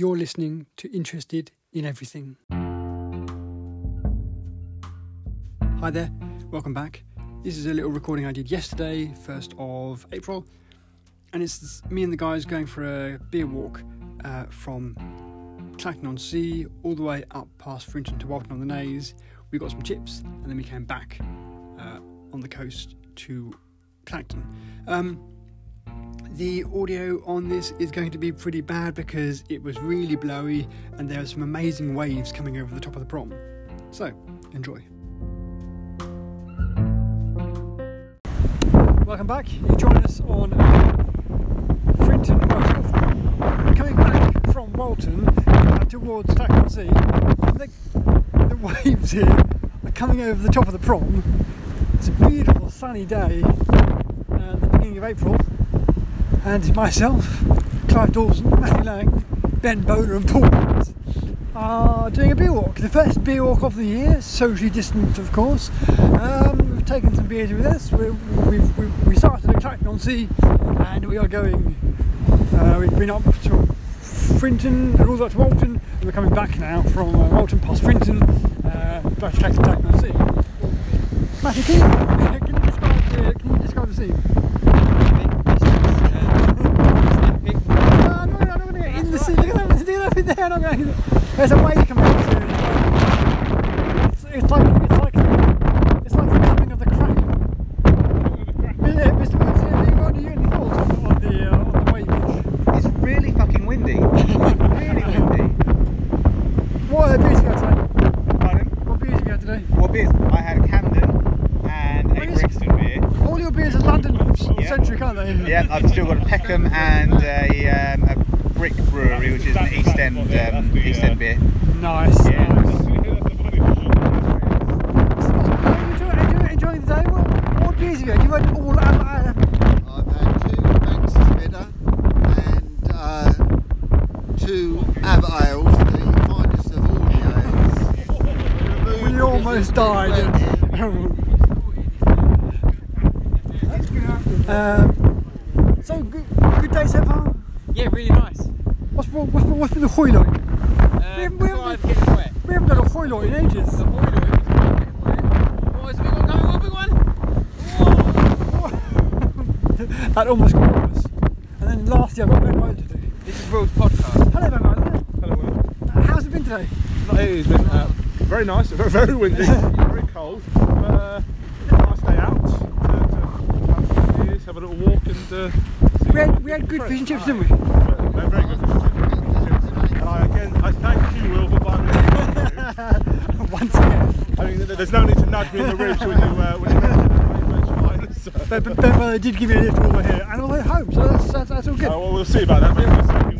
You're listening to Interested in Everything. Hi there, welcome back. This is a little recording I did yesterday, 1st of April, and it's me and the guys going for a beer walk uh, from Clacton on Sea all the way up past Frinton to Walton on the Naze. We got some chips, and then we came back uh, on the coast to Clacton. Um, the audio on this is going to be pretty bad because it was really blowy and there are some amazing waves coming over the top of the prom. So, enjoy. Welcome back. You join us on uh, Frinton, well, coming back from Walton uh, towards Sea. The, the waves here are coming over the top of the prom. It's a beautiful sunny day uh, at the beginning of April and myself, Clive Dawson, Matthew Lang, Ben Bowler and Paul Woods are doing a beer walk. The first beer walk of the year, socially distant of course. Um, we've taken some beers with us. We, we've, we've, we started at on Sea and we are going, uh, we've been up to Frinton and all the way to Walton and we're coming back now from uh, Walton past Frinton uh, back to Clacton on Sea. Matthew, can you, can you, describe, the, can you describe the scene? No, I'm not, I'm not going to get in the sea. Look at that, look at that over there. There's a wave coming up soon. It's, it's like it's like it's like the coming of the. Yeah, Mr. Woods, have you any, thoughts on, on the uh, on the wave? It's really fucking windy. really windy. What the beers you had today? Pardon? What beers have you had today? What beers? I had a Camden and a Brixton beer. All your beers are London centric, aren't they? Yeah, I've still got a Peckham and a, um, a an East End um, East End beer. Nice. Yeah. nice. Enjoying, enjoying the day? What, what beers have you had? You had all uh, I've had two Banks's Bitter and uh, two Ab Ales, the finest of all the ales. We almost died. um, so good, good day so far. Yeah, really nice. What's what's, what's, what's been the highlight? Uh, We haven't- we haven't- I get wet. We haven't done a highlight in ages. The oil was getting wet. What is the big one coming? Big one? That almost got us. And then lastly, I've got Ben Moe to do. This is Will's podcast. Hello, Ben. Hello, Will. Uh, How's it been today? It has been uh, very nice, very, very windy, very cold. But, uh, nice day out to, to have some beers, have a little walk, and uh, see We had we had good fish and chips, didn't we? Very, very good and I again, I thank you, Will, for buying me. Once again. I mean, there's no need to nudge me in the ribs when you uh, when you mention. So. Ben, Ben, Ben Moe did give me a lift way here and all the way home, so that's, that's, that's all good. Uh, well, we'll see about that.